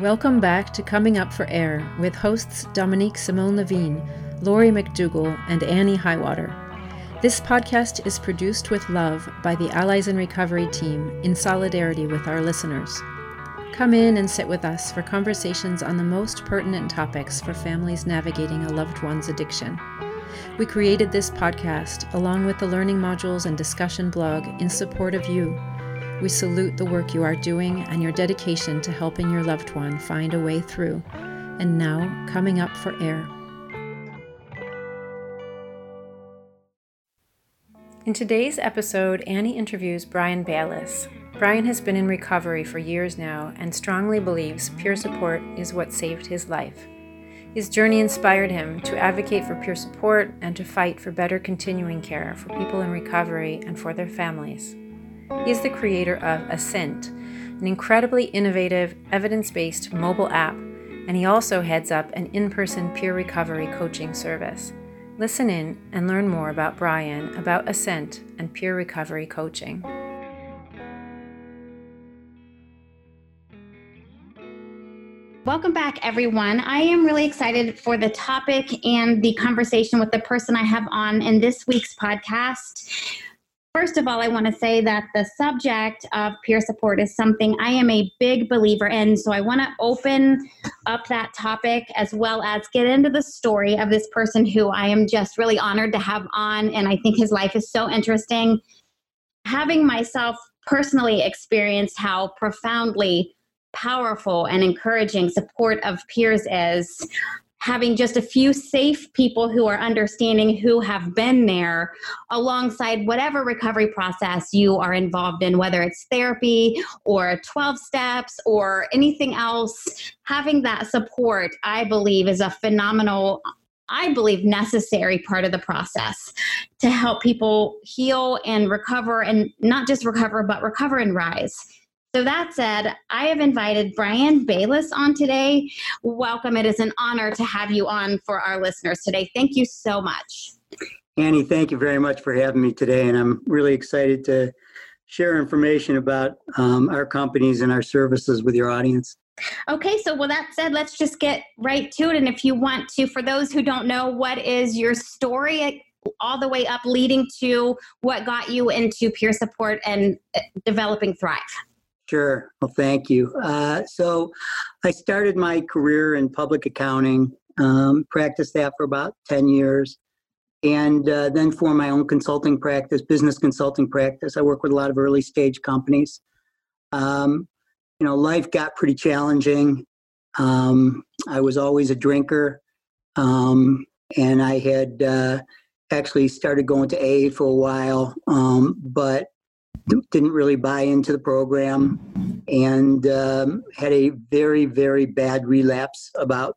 Welcome back to Coming Up for Air with hosts Dominique Simone Levine, Laurie McDougall, and Annie Highwater. This podcast is produced with love by the Allies in Recovery team in solidarity with our listeners. Come in and sit with us for conversations on the most pertinent topics for families navigating a loved one's addiction. We created this podcast along with the learning modules and discussion blog in support of you we salute the work you are doing and your dedication to helping your loved one find a way through. And now, coming up for air. In today's episode, Annie interviews Brian Bayless. Brian has been in recovery for years now and strongly believes peer support is what saved his life. His journey inspired him to advocate for peer support and to fight for better continuing care for people in recovery and for their families. He is the creator of Ascent, an incredibly innovative, evidence based mobile app, and he also heads up an in person peer recovery coaching service. Listen in and learn more about Brian, about Ascent, and peer recovery coaching. Welcome back, everyone. I am really excited for the topic and the conversation with the person I have on in this week's podcast. First of all, I want to say that the subject of peer support is something I am a big believer in. So I want to open up that topic as well as get into the story of this person who I am just really honored to have on. And I think his life is so interesting. Having myself personally experienced how profoundly powerful and encouraging support of peers is, having just a few safe people who are understanding who have been there alongside whatever recovery process you are involved in whether it's therapy or 12 steps or anything else having that support i believe is a phenomenal I believe necessary part of the process to help people heal and recover and not just recover, but recover and rise. So that said, I have invited Brian Bayless on today. Welcome. It is an honor to have you on for our listeners today. Thank you so much. Annie, thank you very much for having me today. And I'm really excited to share information about um, our companies and our services with your audience. Okay, so well, that said, let's just get right to it. And if you want to, for those who don't know, what is your story all the way up leading to what got you into peer support and uh, developing Thrive? Sure. Well, thank you. Uh, so, I started my career in public accounting, um, practiced that for about 10 years, and uh, then for my own consulting practice, business consulting practice. I work with a lot of early stage companies. Um, you know, life got pretty challenging. Um, I was always a drinker, um, and I had uh, actually started going to AA for a while, um, but didn't really buy into the program and um, had a very, very bad relapse about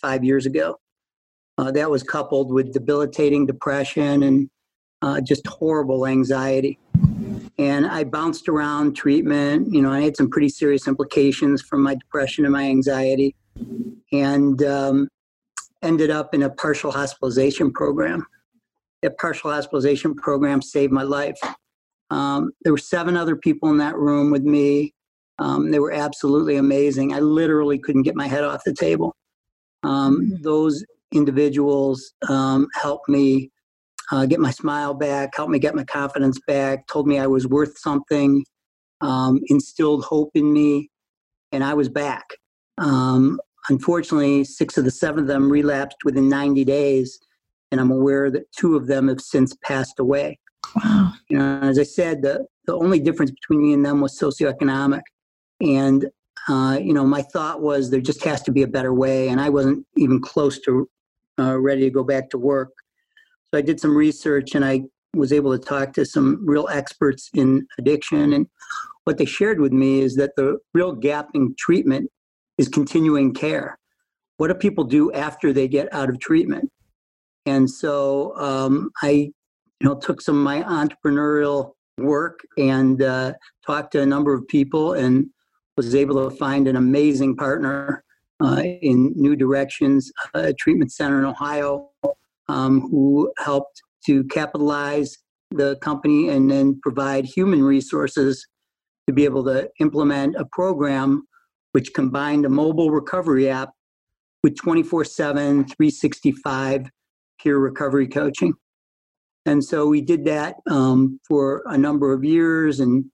five years ago. Uh, that was coupled with debilitating depression and uh, just horrible anxiety. And I bounced around treatment. You know, I had some pretty serious implications from my depression and my anxiety, and um, ended up in a partial hospitalization program. That partial hospitalization program saved my life. Um, there were seven other people in that room with me. Um, they were absolutely amazing. I literally couldn't get my head off the table. Um, mm-hmm. those individuals um, helped me uh, get my smile back, helped me get my confidence back, told me I was worth something, um, instilled hope in me, and I was back. Um, unfortunately, six of the seven of them relapsed within 90 days, and I'm aware that two of them have since passed away. Wow. You know, as I said, the, the only difference between me and them was socioeconomic. And, uh, you know, my thought was there just has to be a better way. And I wasn't even close to uh, ready to go back to work. So I did some research and I was able to talk to some real experts in addiction. And what they shared with me is that the real gap in treatment is continuing care. What do people do after they get out of treatment? And so um, I you know, took some of my entrepreneurial work and uh, talked to a number of people and was able to find an amazing partner uh, in New Directions, a treatment center in Ohio, um, who helped to capitalize the company and then provide human resources to be able to implement a program which combined a mobile recovery app with 24 7, 365 peer recovery coaching. And so we did that um, for a number of years, and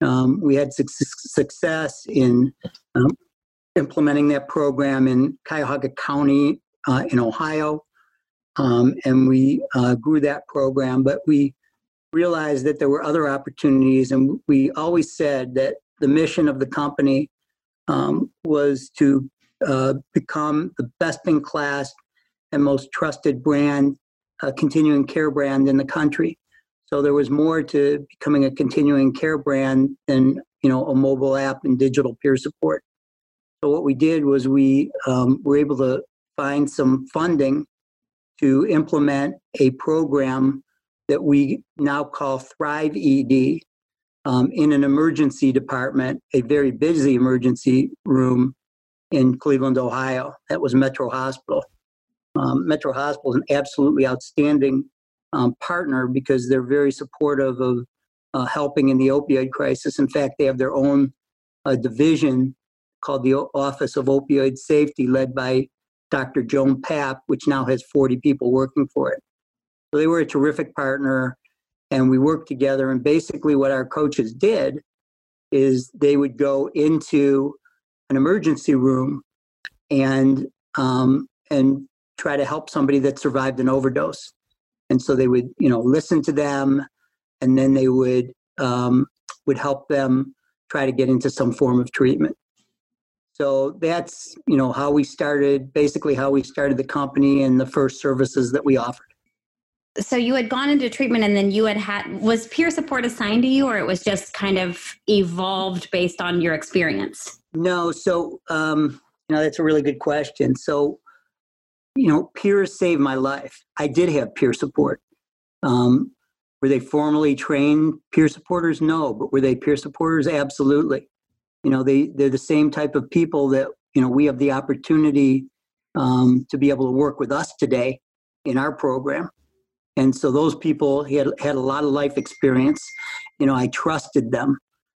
um, we had success in um, implementing that program in Cuyahoga County uh, in Ohio. Um, and we uh, grew that program, but we realized that there were other opportunities, and we always said that the mission of the company um, was to uh, become the best in class and most trusted brand, uh, continuing care brand in the country. So there was more to becoming a continuing care brand than you know a mobile app and digital peer support. So what we did was we um, were able to find some funding to implement a program that we now call Thrive ED um, in an emergency department, a very busy emergency room in Cleveland, Ohio. That was Metro Hospital. Um, Metro Hospital is an absolutely outstanding um, partner because they're very supportive of uh, helping in the opioid crisis. In fact, they have their own uh, division called the Office of Opioid Safety, led by Dr. Joan Papp, which now has 40 people working for it. So they were a terrific partner, and we worked together. And basically, what our coaches did is they would go into an emergency room and um, and try to help somebody that survived an overdose. And so they would, you know, listen to them, and then they would um, would help them try to get into some form of treatment. So that's you know how we started, basically how we started the company and the first services that we offered. So you had gone into treatment, and then you had had was peer support assigned to you, or it was just kind of evolved based on your experience? No, so um, you know that's a really good question. So you know, peers saved my life. I did have peer support. Um, were they formally trained peer supporters? No, but were they peer supporters? Absolutely. You know, they they're the same type of people that you know we have the opportunity um, to be able to work with us today in our program. And so those people had had a lot of life experience. You know, I trusted them.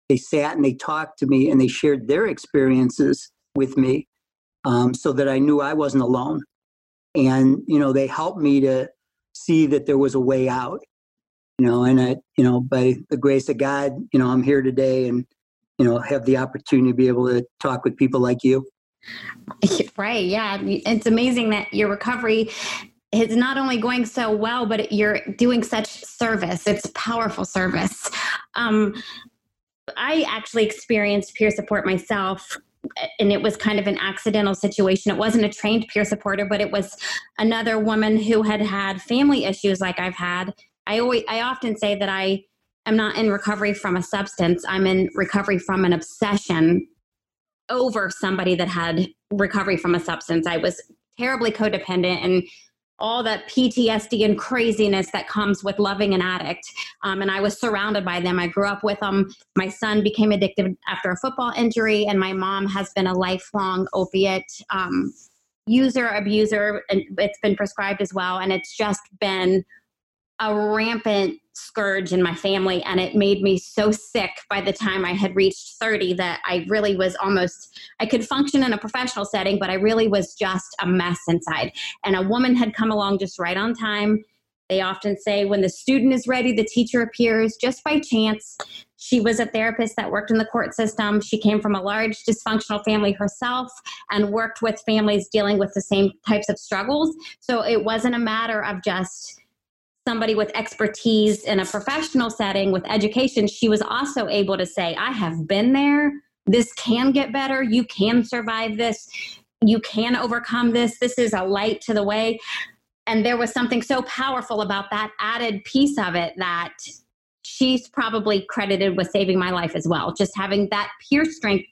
They sat and they talked to me and they shared their experiences with me, um, so that I knew I wasn't alone and you know they helped me to see that there was a way out you know and i you know by the grace of god you know i'm here today and you know have the opportunity to be able to talk with people like you. Right yeah it's amazing that your recovery is not only going so well but you're doing such service. It's powerful service. Um, i actually experienced peer support myself and it was kind of an accidental situation. It wasn't a trained peer supporter, but it was another woman who had had family issues like I've had. I always, I often say that I am not in recovery from a substance. I'm in recovery from an obsession over somebody that had recovery from a substance. I was terribly codependent and all that PTSD and craziness that comes with loving an addict. Um, and I was surrounded by them. I grew up with them. My son became addicted after a football injury, and my mom has been a lifelong opiate um, user, abuser, and it's been prescribed as well. And it's just been a rampant scourge in my family and it made me so sick by the time I had reached 30 that I really was almost I could function in a professional setting but I really was just a mess inside. And a woman had come along just right on time. They often say when the student is ready the teacher appears just by chance. She was a therapist that worked in the court system. She came from a large dysfunctional family herself and worked with families dealing with the same types of struggles. So it wasn't a matter of just somebody with expertise in a professional setting with education, she was also able to say, I have been there. This can get better. You can survive this. You can overcome this. This is a light to the way. And there was something so powerful about that added piece of it that she's probably credited with saving my life as well. Just having that peer strength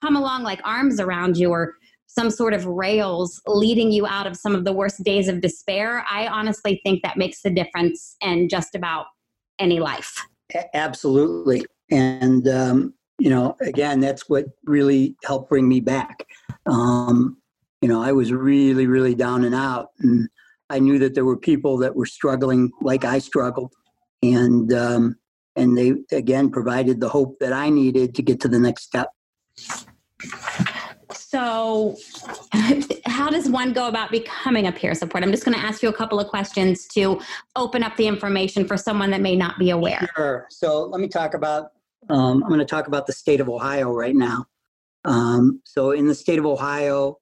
come along like arms around you or some sort of rails leading you out of some of the worst days of despair, I honestly think that makes the difference in just about any life. Absolutely. And, um, you know, again, that's what really helped bring me back. Um, you know, I was really, really down and out. And I knew that there were people that were struggling like I struggled. And, um, and they, again, provided the hope that I needed to get to the next step. So how does one go about becoming a peer support? I'm just going to ask you a couple of questions to open up the information for someone that may not be aware. Sure. So let me talk about um, i'm going to talk about the state of ohio right now. Um, so in the state of ohio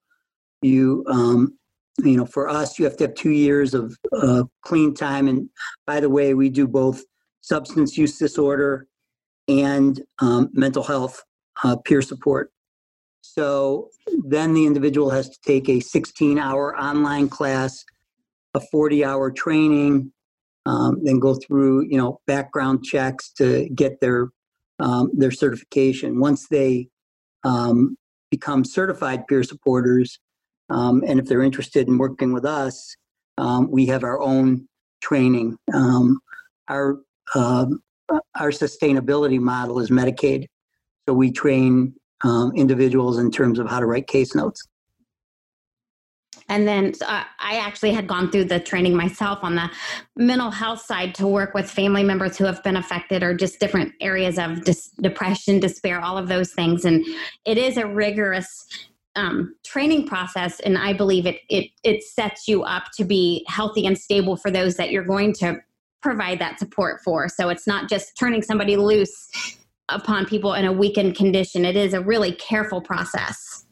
you um, you know for us you have to have two years of uh, clean time. And by the way we do both substance use disorder and um, mental health uh, peer support so then the individual has to take a 16 hour online class, a 40 hour training, um, then go through, you know, background checks to get their, um, their certification. Once they um, become certified peer supporters, um, and if they're interested in working with us, um, we have our own training. Um, our, our sustainability model is Medicaid. So we train um, individuals in terms of how to write case notes. And then so I, actually had gone through the training myself on the mental health side to work with family members who have been affected or just different areas of dis- depression, despair, all of those things. And it is a rigorous um, training process, and I believe it it it sets you up to be healthy and stable for those that you're going to provide that support for. So it's not just turning somebody loose upon people in a weakened condition. It is a really careful process.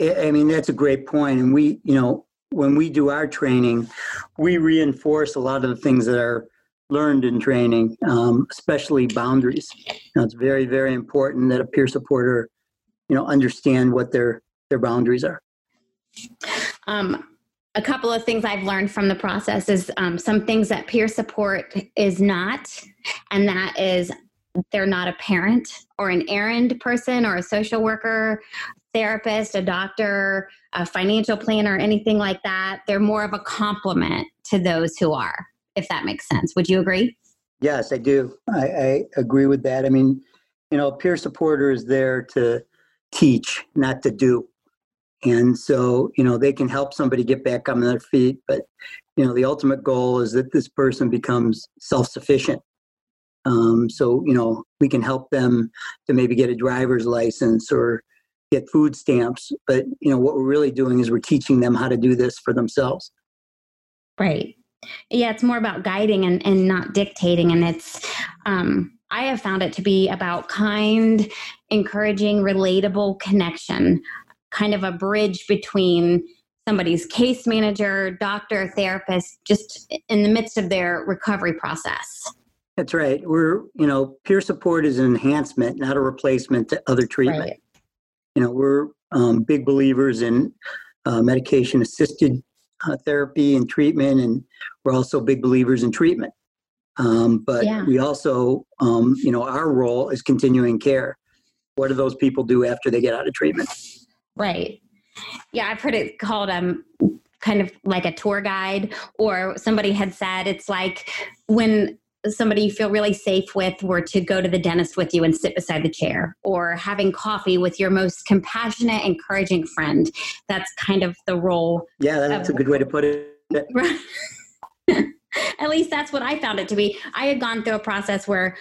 I mean, that's a great point. And we, you know, when we do our training, we reinforce a lot of the things that are learned in training, um, especially boundaries. You know, it's very, very important that a peer supporter, you know, understand what their their boundaries are. Um, a couple of things I've learned from the process is um, some things that peer support is not, and that is they're not a parent or an errand person or a social worker, therapist, a doctor, a financial planner, anything like that. They're more of a complement to those who are, if that makes sense. Would you agree? Yes, I do. I, I agree with that. I mean, you know, peer supporter is there to teach, not to do. And so, you know, they can help somebody get back on their feet, but, you know, the ultimate goal is that this person becomes self sufficient um, so, you know, we can help them to maybe get a driver's license or get food stamps. But, you know, what we're really doing is we're teaching them how to do this for themselves. Right. Yeah, it's more about guiding and, and not dictating. And it's, um, I have found it to be about kind, encouraging, relatable connection, kind of a bridge between somebody's case manager, doctor, therapist, just in the midst of their recovery process. That's right. We're, you know, peer support is an enhancement, not a replacement to other treatment. Right. You know, we're um, big believers in uh, medication assisted uh, therapy and treatment, and we're also big believers in treatment. Um, but yeah. we also, um, you know, our role is continuing care. What do those people do after they get out of treatment? Right. Yeah, I've heard it called um kind of like a tour guide, or somebody had said it's like when somebody you feel really safe with were to go to the dentist with you and sit beside the chair or having coffee with your most compassionate encouraging friend that's kind of the role yeah that's of, a good way to put it. At least that's what i found it to be. I had gone through a process where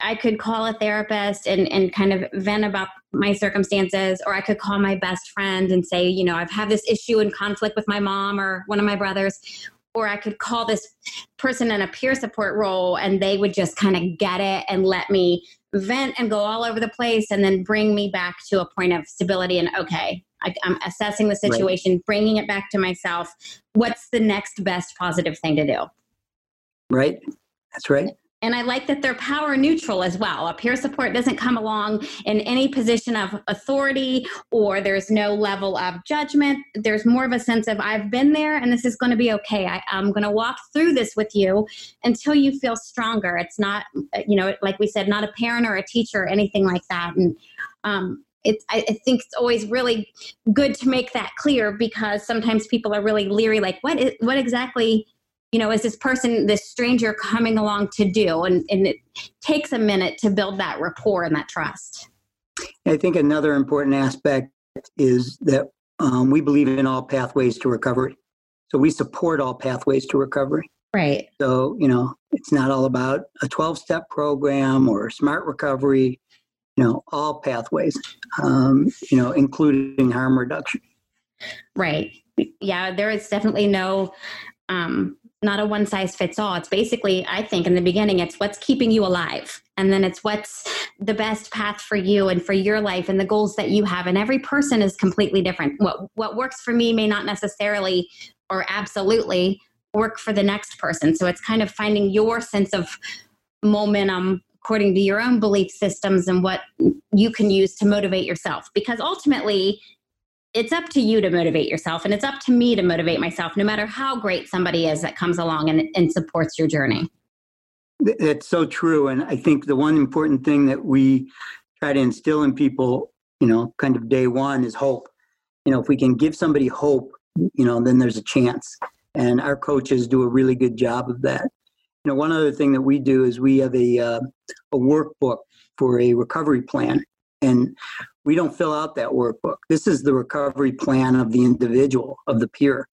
i could call a therapist and, and kind of vent about my circumstances or i could call my best friend and say you know i've had this issue and conflict with my mom or one of my brothers or I could call this person in a peer support role and they would just kind of get it and let me vent and go all over the place and then bring me back to a point of stability and okay, I, am assessing the situation, right. bringing it back to myself. What's the next best positive thing to do? Right. That's right. And I like that they're power neutral as well. A peer support doesn't come along in any position of authority or there's no level of judgment. There's more of a sense of, I've been there and this is going to be okay. I, am going to walk through this with you until you feel stronger. It's not, you know, like we said, not a parent or a teacher or anything like that. And, um, it's, I, I think it's always really good to make that clear because sometimes people are really leery, like, what is, what exactly you know, is this person, this stranger coming along to do? And, and it takes a minute to build that rapport and that trust. I think another important aspect is that um, we believe in all pathways to recovery. So we support all pathways to recovery. Right. So, you know, it's not all about a 12 step program or smart recovery. you know, all pathways, um, you know, including harm reduction. Right. Yeah, there is definitely no um, not a one size fits all. It's basically, I think, in the beginning, it's what's keeping you alive. And then it's what's the best path for you and for your life and the goals that you have. And every person is completely different. What, what works for me may not necessarily or absolutely work for the next person. So it's kind of finding your sense of momentum according to your own belief systems and what you can use to motivate yourself. Because ultimately, it's up to you to motivate yourself and it's up to me to motivate myself no matter how great somebody is that comes along and, and supports your journey. That's so true and i think the one important thing that we try to instill in people you know kind of day one is hope. You know if we can give somebody hope you know then there's a chance and our coaches do a really good job of that. You know one other thing that we do is we have a uh, a workbook for a recovery plan and we don't fill out that workbook. This is the recovery plan of the individual, of the peer.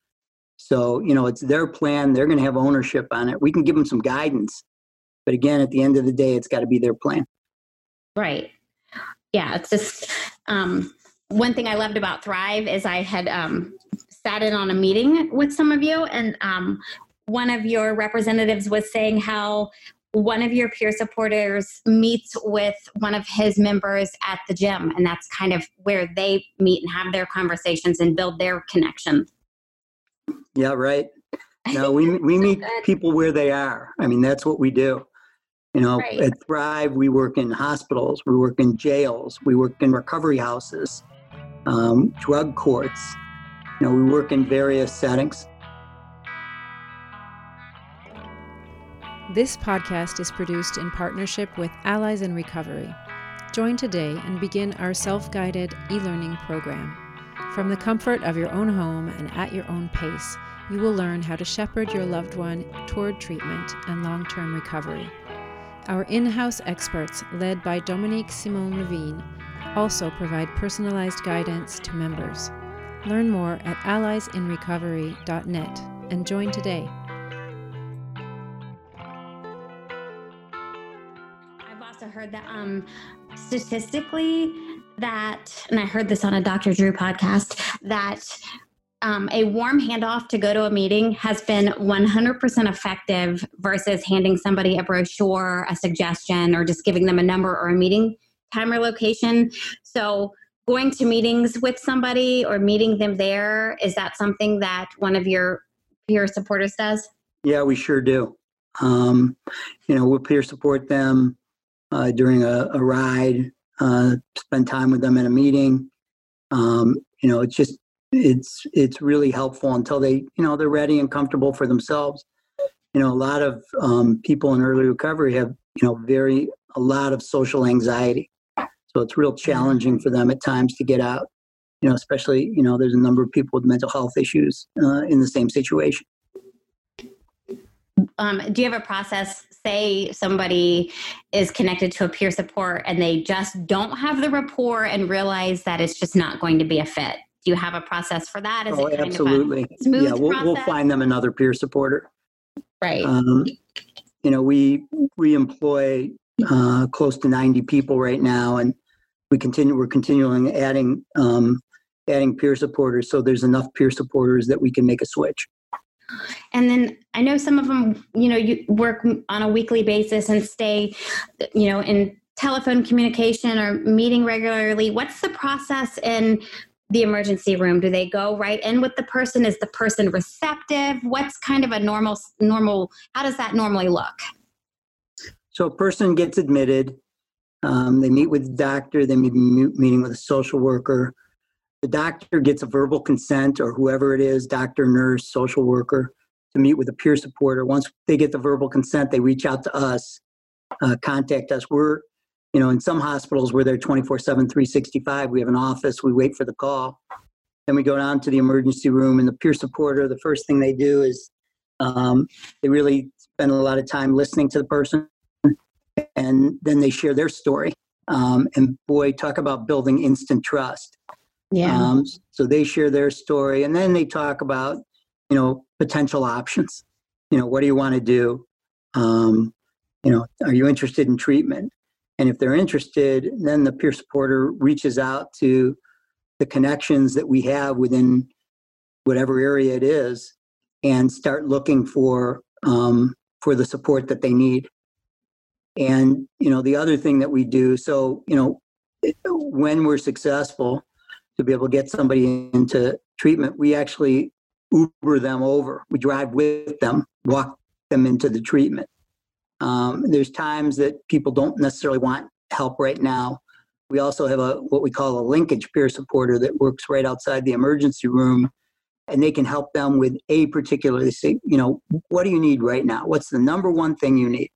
So, you know, it's their plan. They're going to have ownership on it. We can give them some guidance. But again, at the end of the day, it's got to be their plan. Right. Yeah. It's just um, one thing I loved about Thrive is I had um, sat in on a meeting with some of you, and um, one of your representatives was saying how one of your peer supporters meets with one of his members at the gym and that's kind of where they meet and have their conversations and build their connection. Yeah right. No we, we meet so people where they are. I mean that's what we do. You know right. at thrive we work in hospitals we work in jails we work in recovery houses um, drug courts. You know we work in various settings This podcast is produced in partnership with Allies in Recovery. Join today and begin our self guided e learning program. From the comfort of your own home and at your own pace, you will learn how to shepherd your loved one toward treatment and long term recovery. Our in house experts, led by Dominique Simone Levine, also provide personalized guidance to members. Learn more at alliesinrecovery.net and join today. Heard that um, statistically that, and I heard this on a Dr. Drew podcast, that um, a warm handoff to go to a meeting has been 100% effective versus handing somebody a brochure, a suggestion, or just giving them a number or a meeting time or location. So, going to meetings with somebody or meeting them there, is that something that one of your peer supporters does? Yeah, we sure do. Um, you know, we'll peer support them uh, during a, a ride, uh, spend time with them in a meeting. Um, you know, it's just it's it's really helpful until they you know they're ready and comfortable for themselves. You know, a lot of um, people in early recovery have you know very a lot of social anxiety, so it's real challenging for them at times to get out. You know, especially you know there's a number of people with mental health issues uh, in the same situation. Um, do you have a process say somebody is connected to a peer support and they just don't have the rapport and realize that it's just not going to be a fit? Do you have a process for that? Is oh, it absolutely. smooth yeah, we'll, we'll, find them another peer supporter. Right. Um, you know, we we employ uh, close to 90 people right now, and we continue. We're continuing adding um, adding peer supporters, so there's enough peer supporters that we can make a switch. And then I know some of them, you know, you work on a weekly basis and stay, you know, in telephone communication or meeting regularly. What's the process in the emergency room? Do they go right in with the person? Is the person receptive? What's kind of a normal normal how does that normally look? So a person gets admitted, um, they meet with the doctor, they be meeting with a social worker the doctor gets a verbal consent or whoever it is doctor nurse social worker to meet with a peer supporter. Once they get the verbal consent they reach out to us uh, contact us. We're you know in some hospitals we're there 24 7 365 we have an office we wait for the call. Then we go down to the emergency room and the peer supporter the first thing they do is um, they really spend a lot of time listening to the person and then they share their story. Um, and boy talk about building instant trust yeah. Um, so they share their story and then they talk about, you know, potential options. You know, what do you want to do? Um, you know, are you interested in treatment? And if they're interested, then the peer supporter reaches out to the connections that we have within whatever area it is and start looking for um, for the support that they need. And you know, the other thing that we do, so you know, when we're successful to be able to get somebody into treatment, we actually Uber them over. We drive with them, walk them into the treatment. Um, there's times that people don't necessarily want help right now. We also have a what we call a linkage peer supporter that works right outside the emergency room, and they can help them with a particular. Say, you know, what do you need right now? What's the number one thing you need?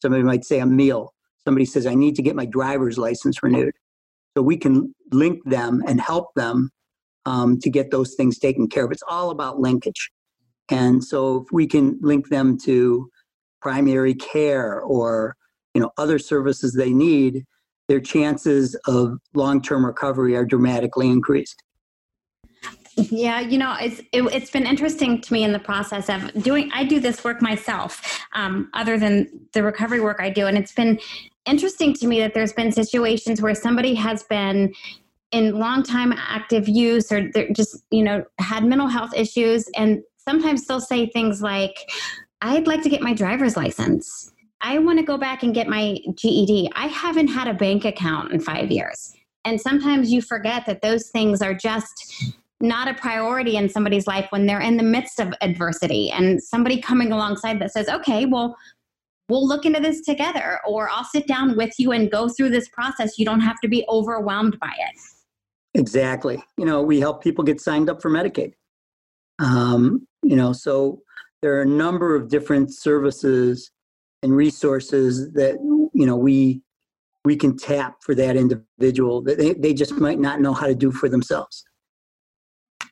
Somebody might say a meal. Somebody says, I need to get my driver's license renewed. So we can link them and help them um, to get those things taken care of. It's all about linkage. And so if we can link them to primary care or you know other services they need, their chances of long-term recovery are dramatically increased. Yeah, you know, it's it, has been interesting to me in the process of doing. I do this work myself, um, other than the recovery work I do, and it's been interesting to me that there's been situations where somebody has been in long time active use or they're just you know had mental health issues and sometimes they'll say things like i'd like to get my driver's license. I want to go back and get my ged i haven't had a bank account in five years. And sometimes you forget that those things are just not a priority in somebody's life when they're in the midst of adversity and somebody coming alongside that says okay well we'll look into this together or i'll sit down with you and go through this process you don't have to be overwhelmed by it Exactly. You know, we help people get signed up for Medicaid. Um, you know, so there are a number of different services and resources that you know we we can tap for that individual that they, they just might not know how to do for themselves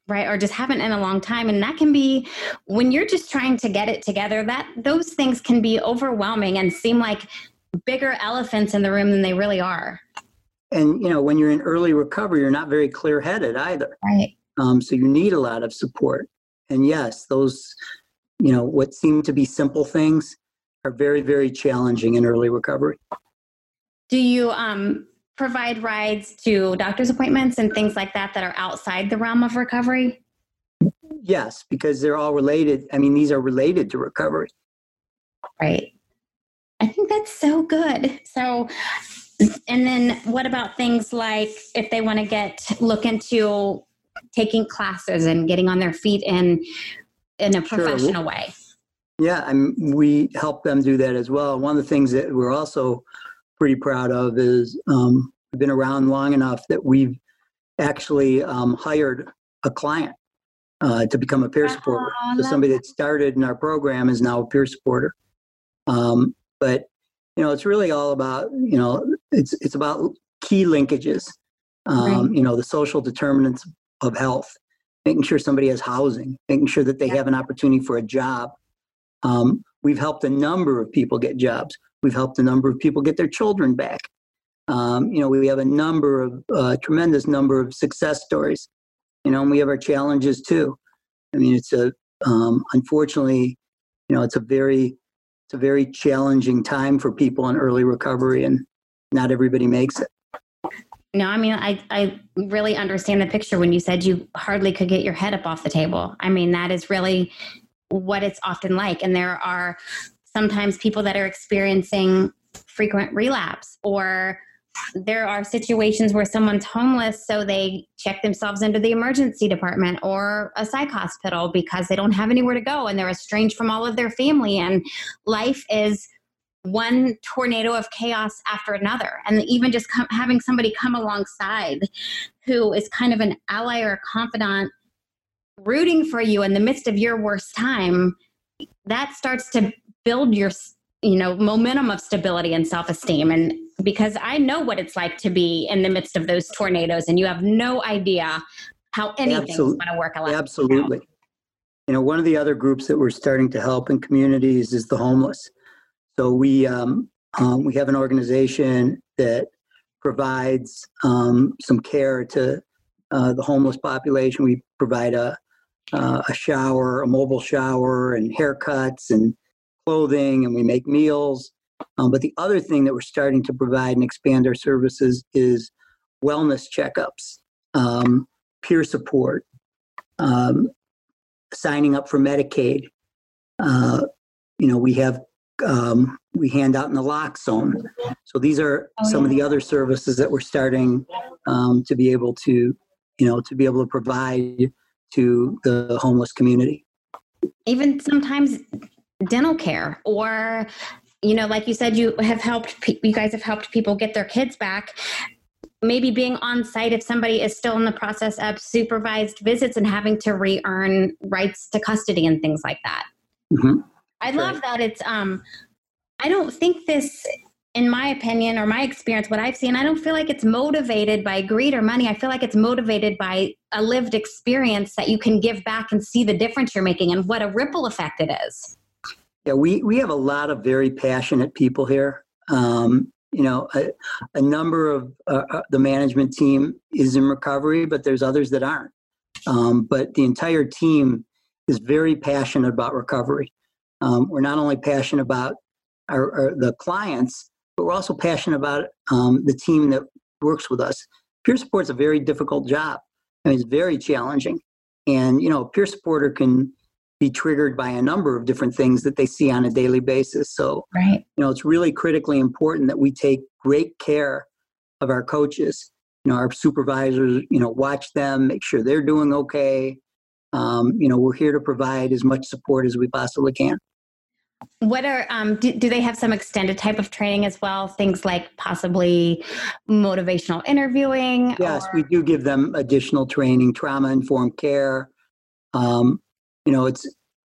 right or just haven't in a long time and that can be when you're just trying to get it together that those things can be overwhelming and seem like bigger elephants in the room than they really are. And you know when you're in early recovery you're not very clear headed either. Right. Um, so you need a lot of support. And yes those you know what seem to be simple things are very very challenging in early recovery. Do you um, provide rides to doctor's appointments and things like that that are outside the realm of recovery yes because they're all related i mean these are related to recovery right i think that's so good so and then what about things like if they want to get look into taking classes and getting on their feet in in a professional sure. way? Yeah, I mean, we help them do that as well. One of the things that we're also pretty proud of is um, we've been around long enough that we've actually um, hired a client uh, to become a peer supporter. So somebody that started in our program is now a peer supporter. Um, but you know, it's really all about, you know, it's it's about key linkages. Um, right. You know, the social determinants of health, making sure somebody has housing, making sure that they yeah. have an opportunity for a job. Um, we've helped a number of people get jobs. We've helped a number of people get their children back. Um, you know, we have a number of uh, tremendous number of success stories. You know, and we have our challenges too. I mean, it's a um, unfortunately, you know, it's a very it's a very challenging time for people in early recovery, and not everybody makes it. No, I mean, I, I really understand the picture when you said you hardly could get your head up off the table. I mean, that is really what it's often like. And there are sometimes people that are experiencing frequent relapse or there are situations where someone's homeless, so they check themselves into the emergency department or a psych hospital because they don't have anywhere to go and they're estranged from all of their family. And life is one tornado of chaos after another. And even just com- having somebody come alongside who is kind of an ally or a confidant rooting for you in the midst of your worst time, that starts to build your you know momentum of stability and self-esteem. And because i know what it's like to be in the midst of those tornadoes and you have no idea how anything's going to work out absolutely. You know one of the other groups that we're starting to help in communities is the homeless. So we um, um, we have an organization that provides um, some care to uh, the homeless population. We provide a uh, a shower a mobile shower and haircuts and clothing and we make meals Um, but the other thing that we're starting to provide and expand our services is wellness checkups, um, peer support, um, signing up for Medicaid. Uh, you know, we have um, we hand out naloxone. So these are Oh, some of the other services that we're starting um, to be able to, you know, to be able to provide to the homeless community. even sometimes dental care or you know like you said you have helped you guys have helped people get their kids back maybe being on site if somebody is still in the process of supervised visits and having to re-earn rights to custody and things like that Mhm. i Right. love that it's um i don't think this in my opinion or my experience what i've seen i don't feel like it's motivated by greed or money i feel like it's motivated by a lived experience that you can give back and see the difference you're making and what a ripple effect it is Yeah, we, we have a lot of very passionate people here. Um, you know, a, a number of uh, uh, the management team is in recovery, but there's others that aren't. Um, but the entire team is very passionate about recovery. Um, we're not only passionate about our, our, the clients, but we're also passionate about um, the team that works with us. Peer support is a very difficult job. I mean, it's very challenging. And, you know, a peer supporter can be triggered by a number of different things that they see on a daily basis. So, right you know, it's really critically important that we take great care of our coaches. You know, our supervisors, you know, watch them, make sure they're doing okay. Um, you know, we're here to provide as much support as we possibly can. what are um do, do they have some extended type of training as well things like possibly motivational interviewing Yes, or- we do give them additional training, trauma informed care. Um, you know, it's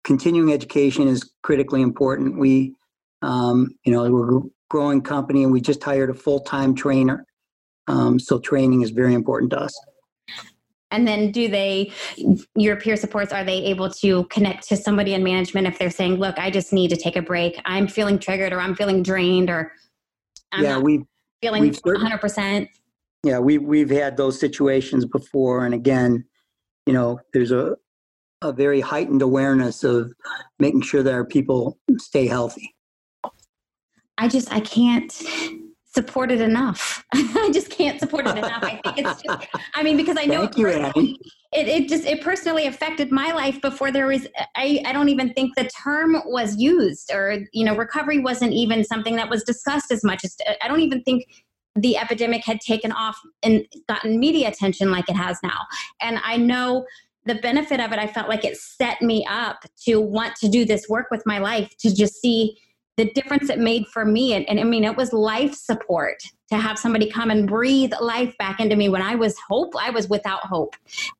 continuing education is critically important. We, um, you know, we're a growing company and we just hired a full time trainer. Um, so training is very important to us. and then do they your peer supports are they able to connect to somebody in management if they're saying look i just need to take a break i'm feeling triggered or i'm feeling drained or i'm yeah, we feeling we've 100% yeah we we've had those situations before, and again, you know, there's a a very heightened awareness of making sure that our people stay healthy. I just I can't support it enough. I just can't support it enough. I think it's just I mean because I know Thank you, it, it just it personally affected my life before there was I, I don't even think the term was used or you know recovery wasn't even something that was discussed as much as I don't even think the epidemic had taken off and gotten media attention like it has now. And I know the benefit of it, I felt like it set me up to want to do this work with my life, to just see the difference it made for me. And, and I mean, it was life support to have somebody come and breathe life back into me when I was hope, I was without hope.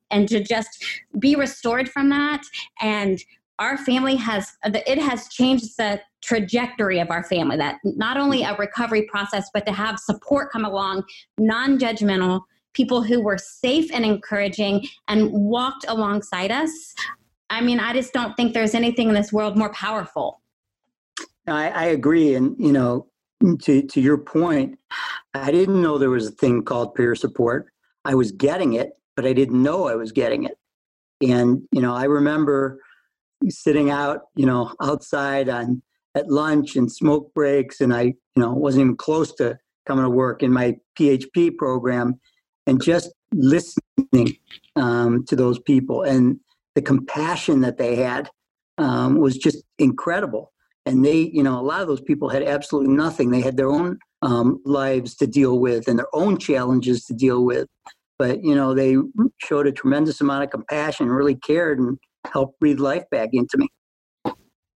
And to just be restored from that. And our family has, it has changed the trajectory of our family that not only a recovery process, but to have support come along, non judgmental, people who were safe and encouraging and walked alongside us. I mean, I just don't think there's anything in this world more powerful. I, I agree, and you know, to to your point, I didn't know there was a thing called peer support. I was getting it, but I didn't know I was getting it. And you know, I remember sitting out, you know, outside on at lunch and smoke breaks, and I, you know, wasn't even close to coming to work in my PHP program, and just listening um, to those people. And the compassion that they had um, was just incredible. And they you know a lot of those people had absolutely nothing. They had their own um, lives to deal with and their own challenges to deal with. But you know they showed a tremendous amount of compassion really cared and helped breathe life back into me.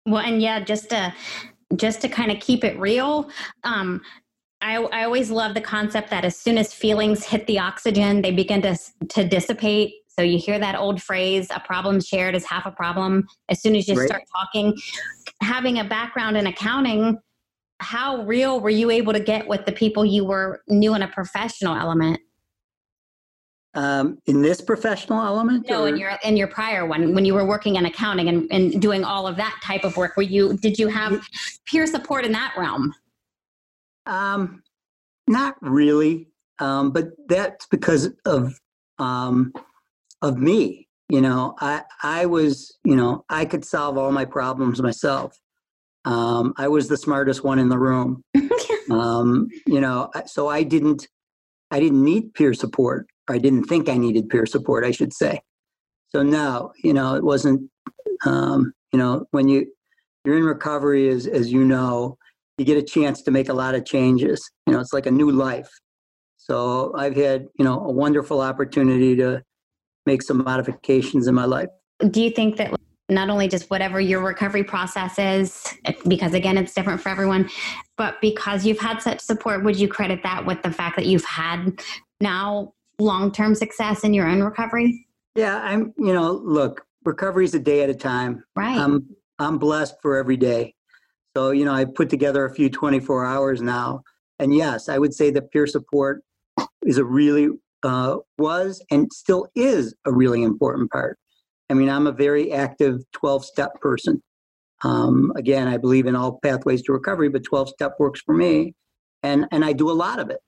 Well, and yeah, just to just to kind of keep it real, um, I, I always love the concept that as soon as feelings hit the oxygen, they begin to to dissipate. So you hear that old phrase, "A problem shared is half a problem." As soon as you Right. start talking, having a background in accounting, how real were you able to get with the people you were new in a professional element? um, in this professional element No, or- in your in your prior one, when you were working in accounting and, and doing all of that type of work, were you did you have peer support in that realm? Um, not really, um, but that's because of um, of me. You know, I I was you know I could solve all my problems myself. Um, I was the smartest one in the room. um, you know, so I didn't, I didn't need peer support. Or I didn't think I needed peer support, I should say. So no, you know, it wasn't. Um, you know, when you you're in recovery, as as you know, you get a chance to make a lot of changes. You know, it's like a new life. So I've had, you know, a wonderful opportunity to make some modifications in my life. Do you think that not only just whatever your recovery process is, because again, it's different for everyone, but because you've had such support, would you credit that with the fact that you've had now long term success in your own recovery? Yeah, I'm, you know, look, recovery is a day at a time. Right. I'm, I'm blessed for every day. So, you know, I put together a few 24 hours now. And yes, I would say that peer support is a really, uh, was and still is a really important part. I mean, I'm a very active 12 step person. Um, again, I believe in all pathways to recovery, but 12 step works for me. And, and I do a lot of it.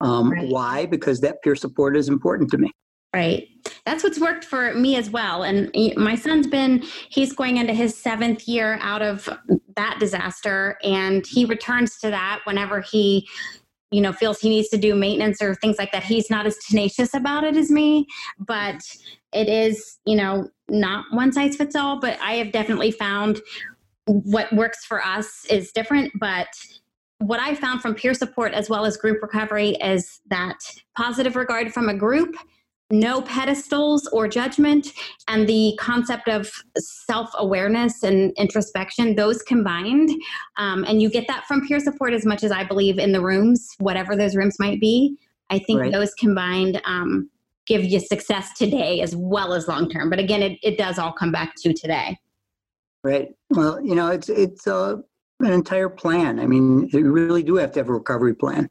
Um, right. Why? Because that peer support is important to me. Right. That's what's worked for me as well. And my son's been, he's going into his seventh year out of that disaster. And he returns to that whenever he, you know, feels he needs to do maintenance or things like that. He's not as tenacious about it as me, but it is, you know, not one size fits all. But I have definitely found what works for us is different. But what I found from peer support as well as group recovery is that positive regard from a group no pedestals or judgment and the concept of self-awareness and introspection those combined um, and you get that from peer support as much as i believe in the rooms whatever those rooms might be. I think right. those combined um, give you success today as well as long term but again it, it does all come back to today. Right. Well you know it's it's uh, an entire plan. I mean you really do have to have a recovery plan.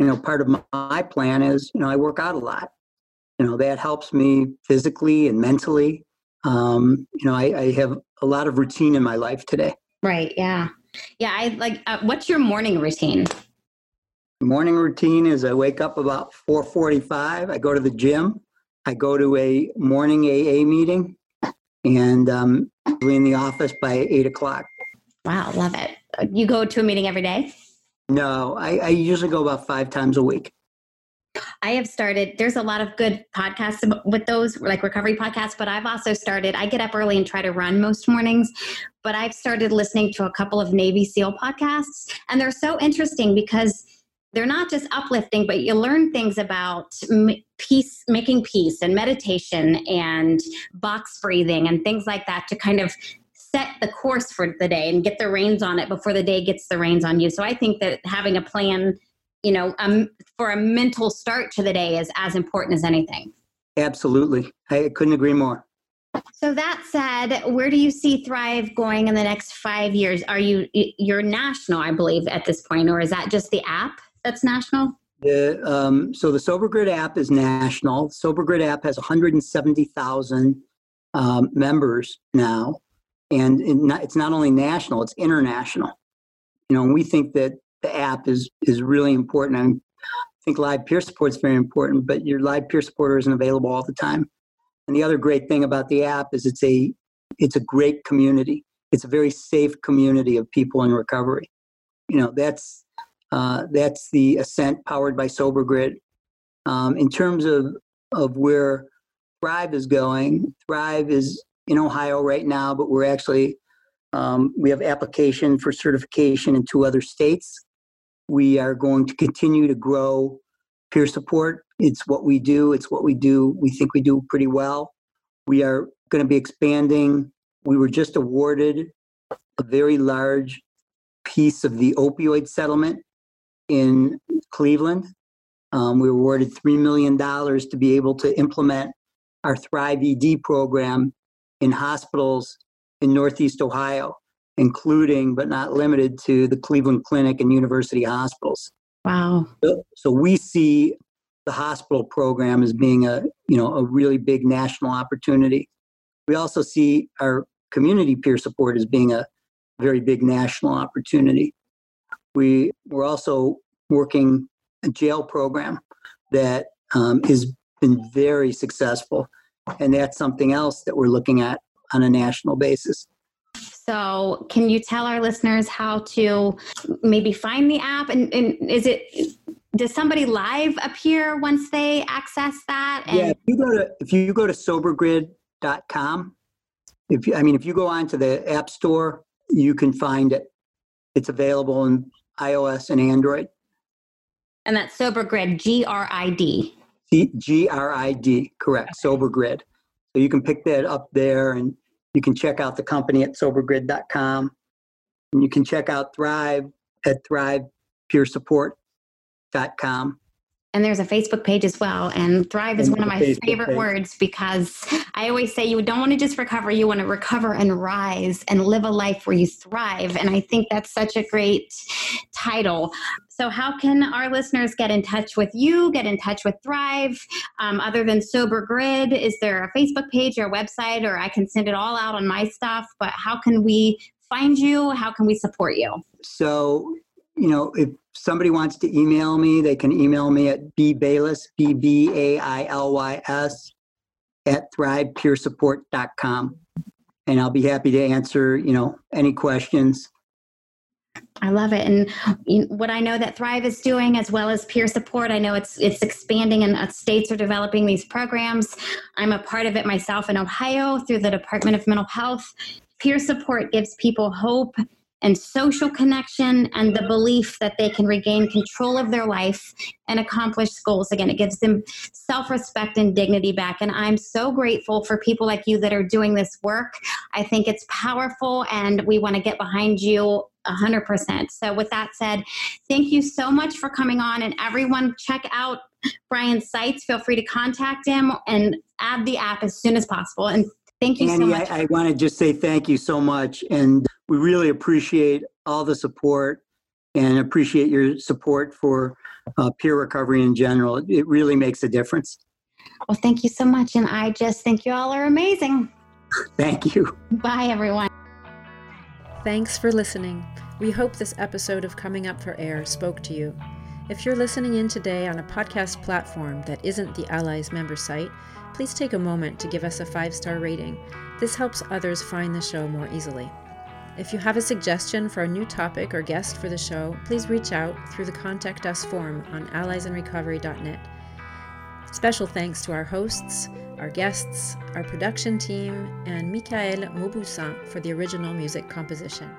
You know part of my plan is you know i work out a lot you know that helps me physically and mentally. Um, you know I, I, have a lot of routine in my life today. Right yeah. Yeah i like uh, what's your morning routine? Morning routine is i wake up about 4.45 i go to the gym i go to a morning aa meeting and um, in the office by 8 o'clock. Wow love it. You go to a meeting every day? No I, I usually go about five times a week I have started, there's a lot of good podcasts with those, like recovery podcasts, but I've also started, I get up early and try to run most mornings, but I've started listening to a couple of Navy SEAL podcasts. And they're so interesting because they're not just uplifting, but you learn things about peace, making peace and meditation and box breathing and things like that to kind of set the course for the day and get the reins on it before the day gets the reins on you. So I think that having a plan you know, um, for a mental start to the day is as important as anything. Absolutely. I couldn't agree more. So that said, where do you see Thrive going in the next five years? Are you you're national, I believe, at this point, or is that just the app that's national? The, um, so the Sober Grid app is national. Sober Grid app has 170,000 um, members now, and it not, it's not only national; it's international. You know, and we think that the app is is really important. And I think live peer support is very important, but your live peer supporter isn't available all the time. And the other great thing about the app is it's a it's a great community. It's a very safe community of people in recovery. You know, that's uh, that's the ascent powered by Sober Grid. Um, in terms of of where Thrive is going, Thrive is in Ohio right now, but we're actually um, we have application for certification in two other states. We are going to continue to grow peer support. It's what we do. It's what we do. We think we do pretty well. We are going to be expanding. We were just awarded a very large piece of the opioid settlement in Cleveland. Um, we were awarded $3 million to be able to implement our Thrive ED program in hospitals in Northeast Ohio including but not limited to the Cleveland Clinic and university hospitals. Wow. So, so, we see the hospital program as being a, you know, a really big national opportunity. We also see our community peer support as being a very big national opportunity. We, we're also working a jail program that um, has been very successful. And that's something else that we're looking at on a national basis. So, can you tell our listeners how to maybe find the app? And, and is it does somebody live appear once they access that? And- yeah, if you go to if you go to sobergrid.com, if you, I mean if you go onto the App Store, you can find it. It's available in iOS and Android. And that's SoberGrid, G R I D. G R I D, correct. Okay. SoberGrid. So you can pick that up there and you can check out the company at sobergrid.com. And you can check out Thrive at thrivepeersupport.com. And there's a Facebook page as well. And Thrive is and one of my Facebook favorite page. words because I always say you don't want to just recover, you want to recover and rise and live a life where you thrive. And I think that's such a great title. So, how can our listeners get in touch with you, get in touch with Thrive? Um, other than Sober Grid, is there a Facebook page or a website, or I can send it all out on my stuff? But how can we find you? How can we support you? So, you know, if somebody wants to email me, they can email me at bbailys, B B A I L Y S, at thrivepeersupport.com. And I'll be happy to answer, you know, any questions. I love it, and what I know that Thrive is doing, as well as peer support, I know it's it's expanding, and uh, states are developing these programs. I'm a part of it myself in Ohio through the Department of Mental Health. Peer support gives people hope and social connection and the belief that they can regain control of their life and accomplish goals. Again it gives them self-respect and dignity back. And i'm so grateful for people like you that are doing this work. I think it's powerful and we want to get behind you 100% so with that said thank you so much for coming on. And everyone check out brian's sites. Feel free to contact him and add the app as soon as possible. And thank you Annie, so much I, I want to just say thank you so much and we really appreciate all the support and appreciate your support for uh, peer recovery in general. It really makes a difference. Well, thank you so much. And I just think you all are amazing. Thank you. Bye, everyone. Thanks for listening. We hope this episode of Coming Up for Air spoke to you. If you're listening in today on a podcast platform that isn't the Allies member site, please take a moment to give us a five star rating. This helps others find the show more easily. If you have a suggestion for a new topic or guest for the show, please reach out through the Contact Us form on alliesinrecovery.net. Special thanks to our hosts, our guests, our production team, and Michael Mauboussin for the original music composition.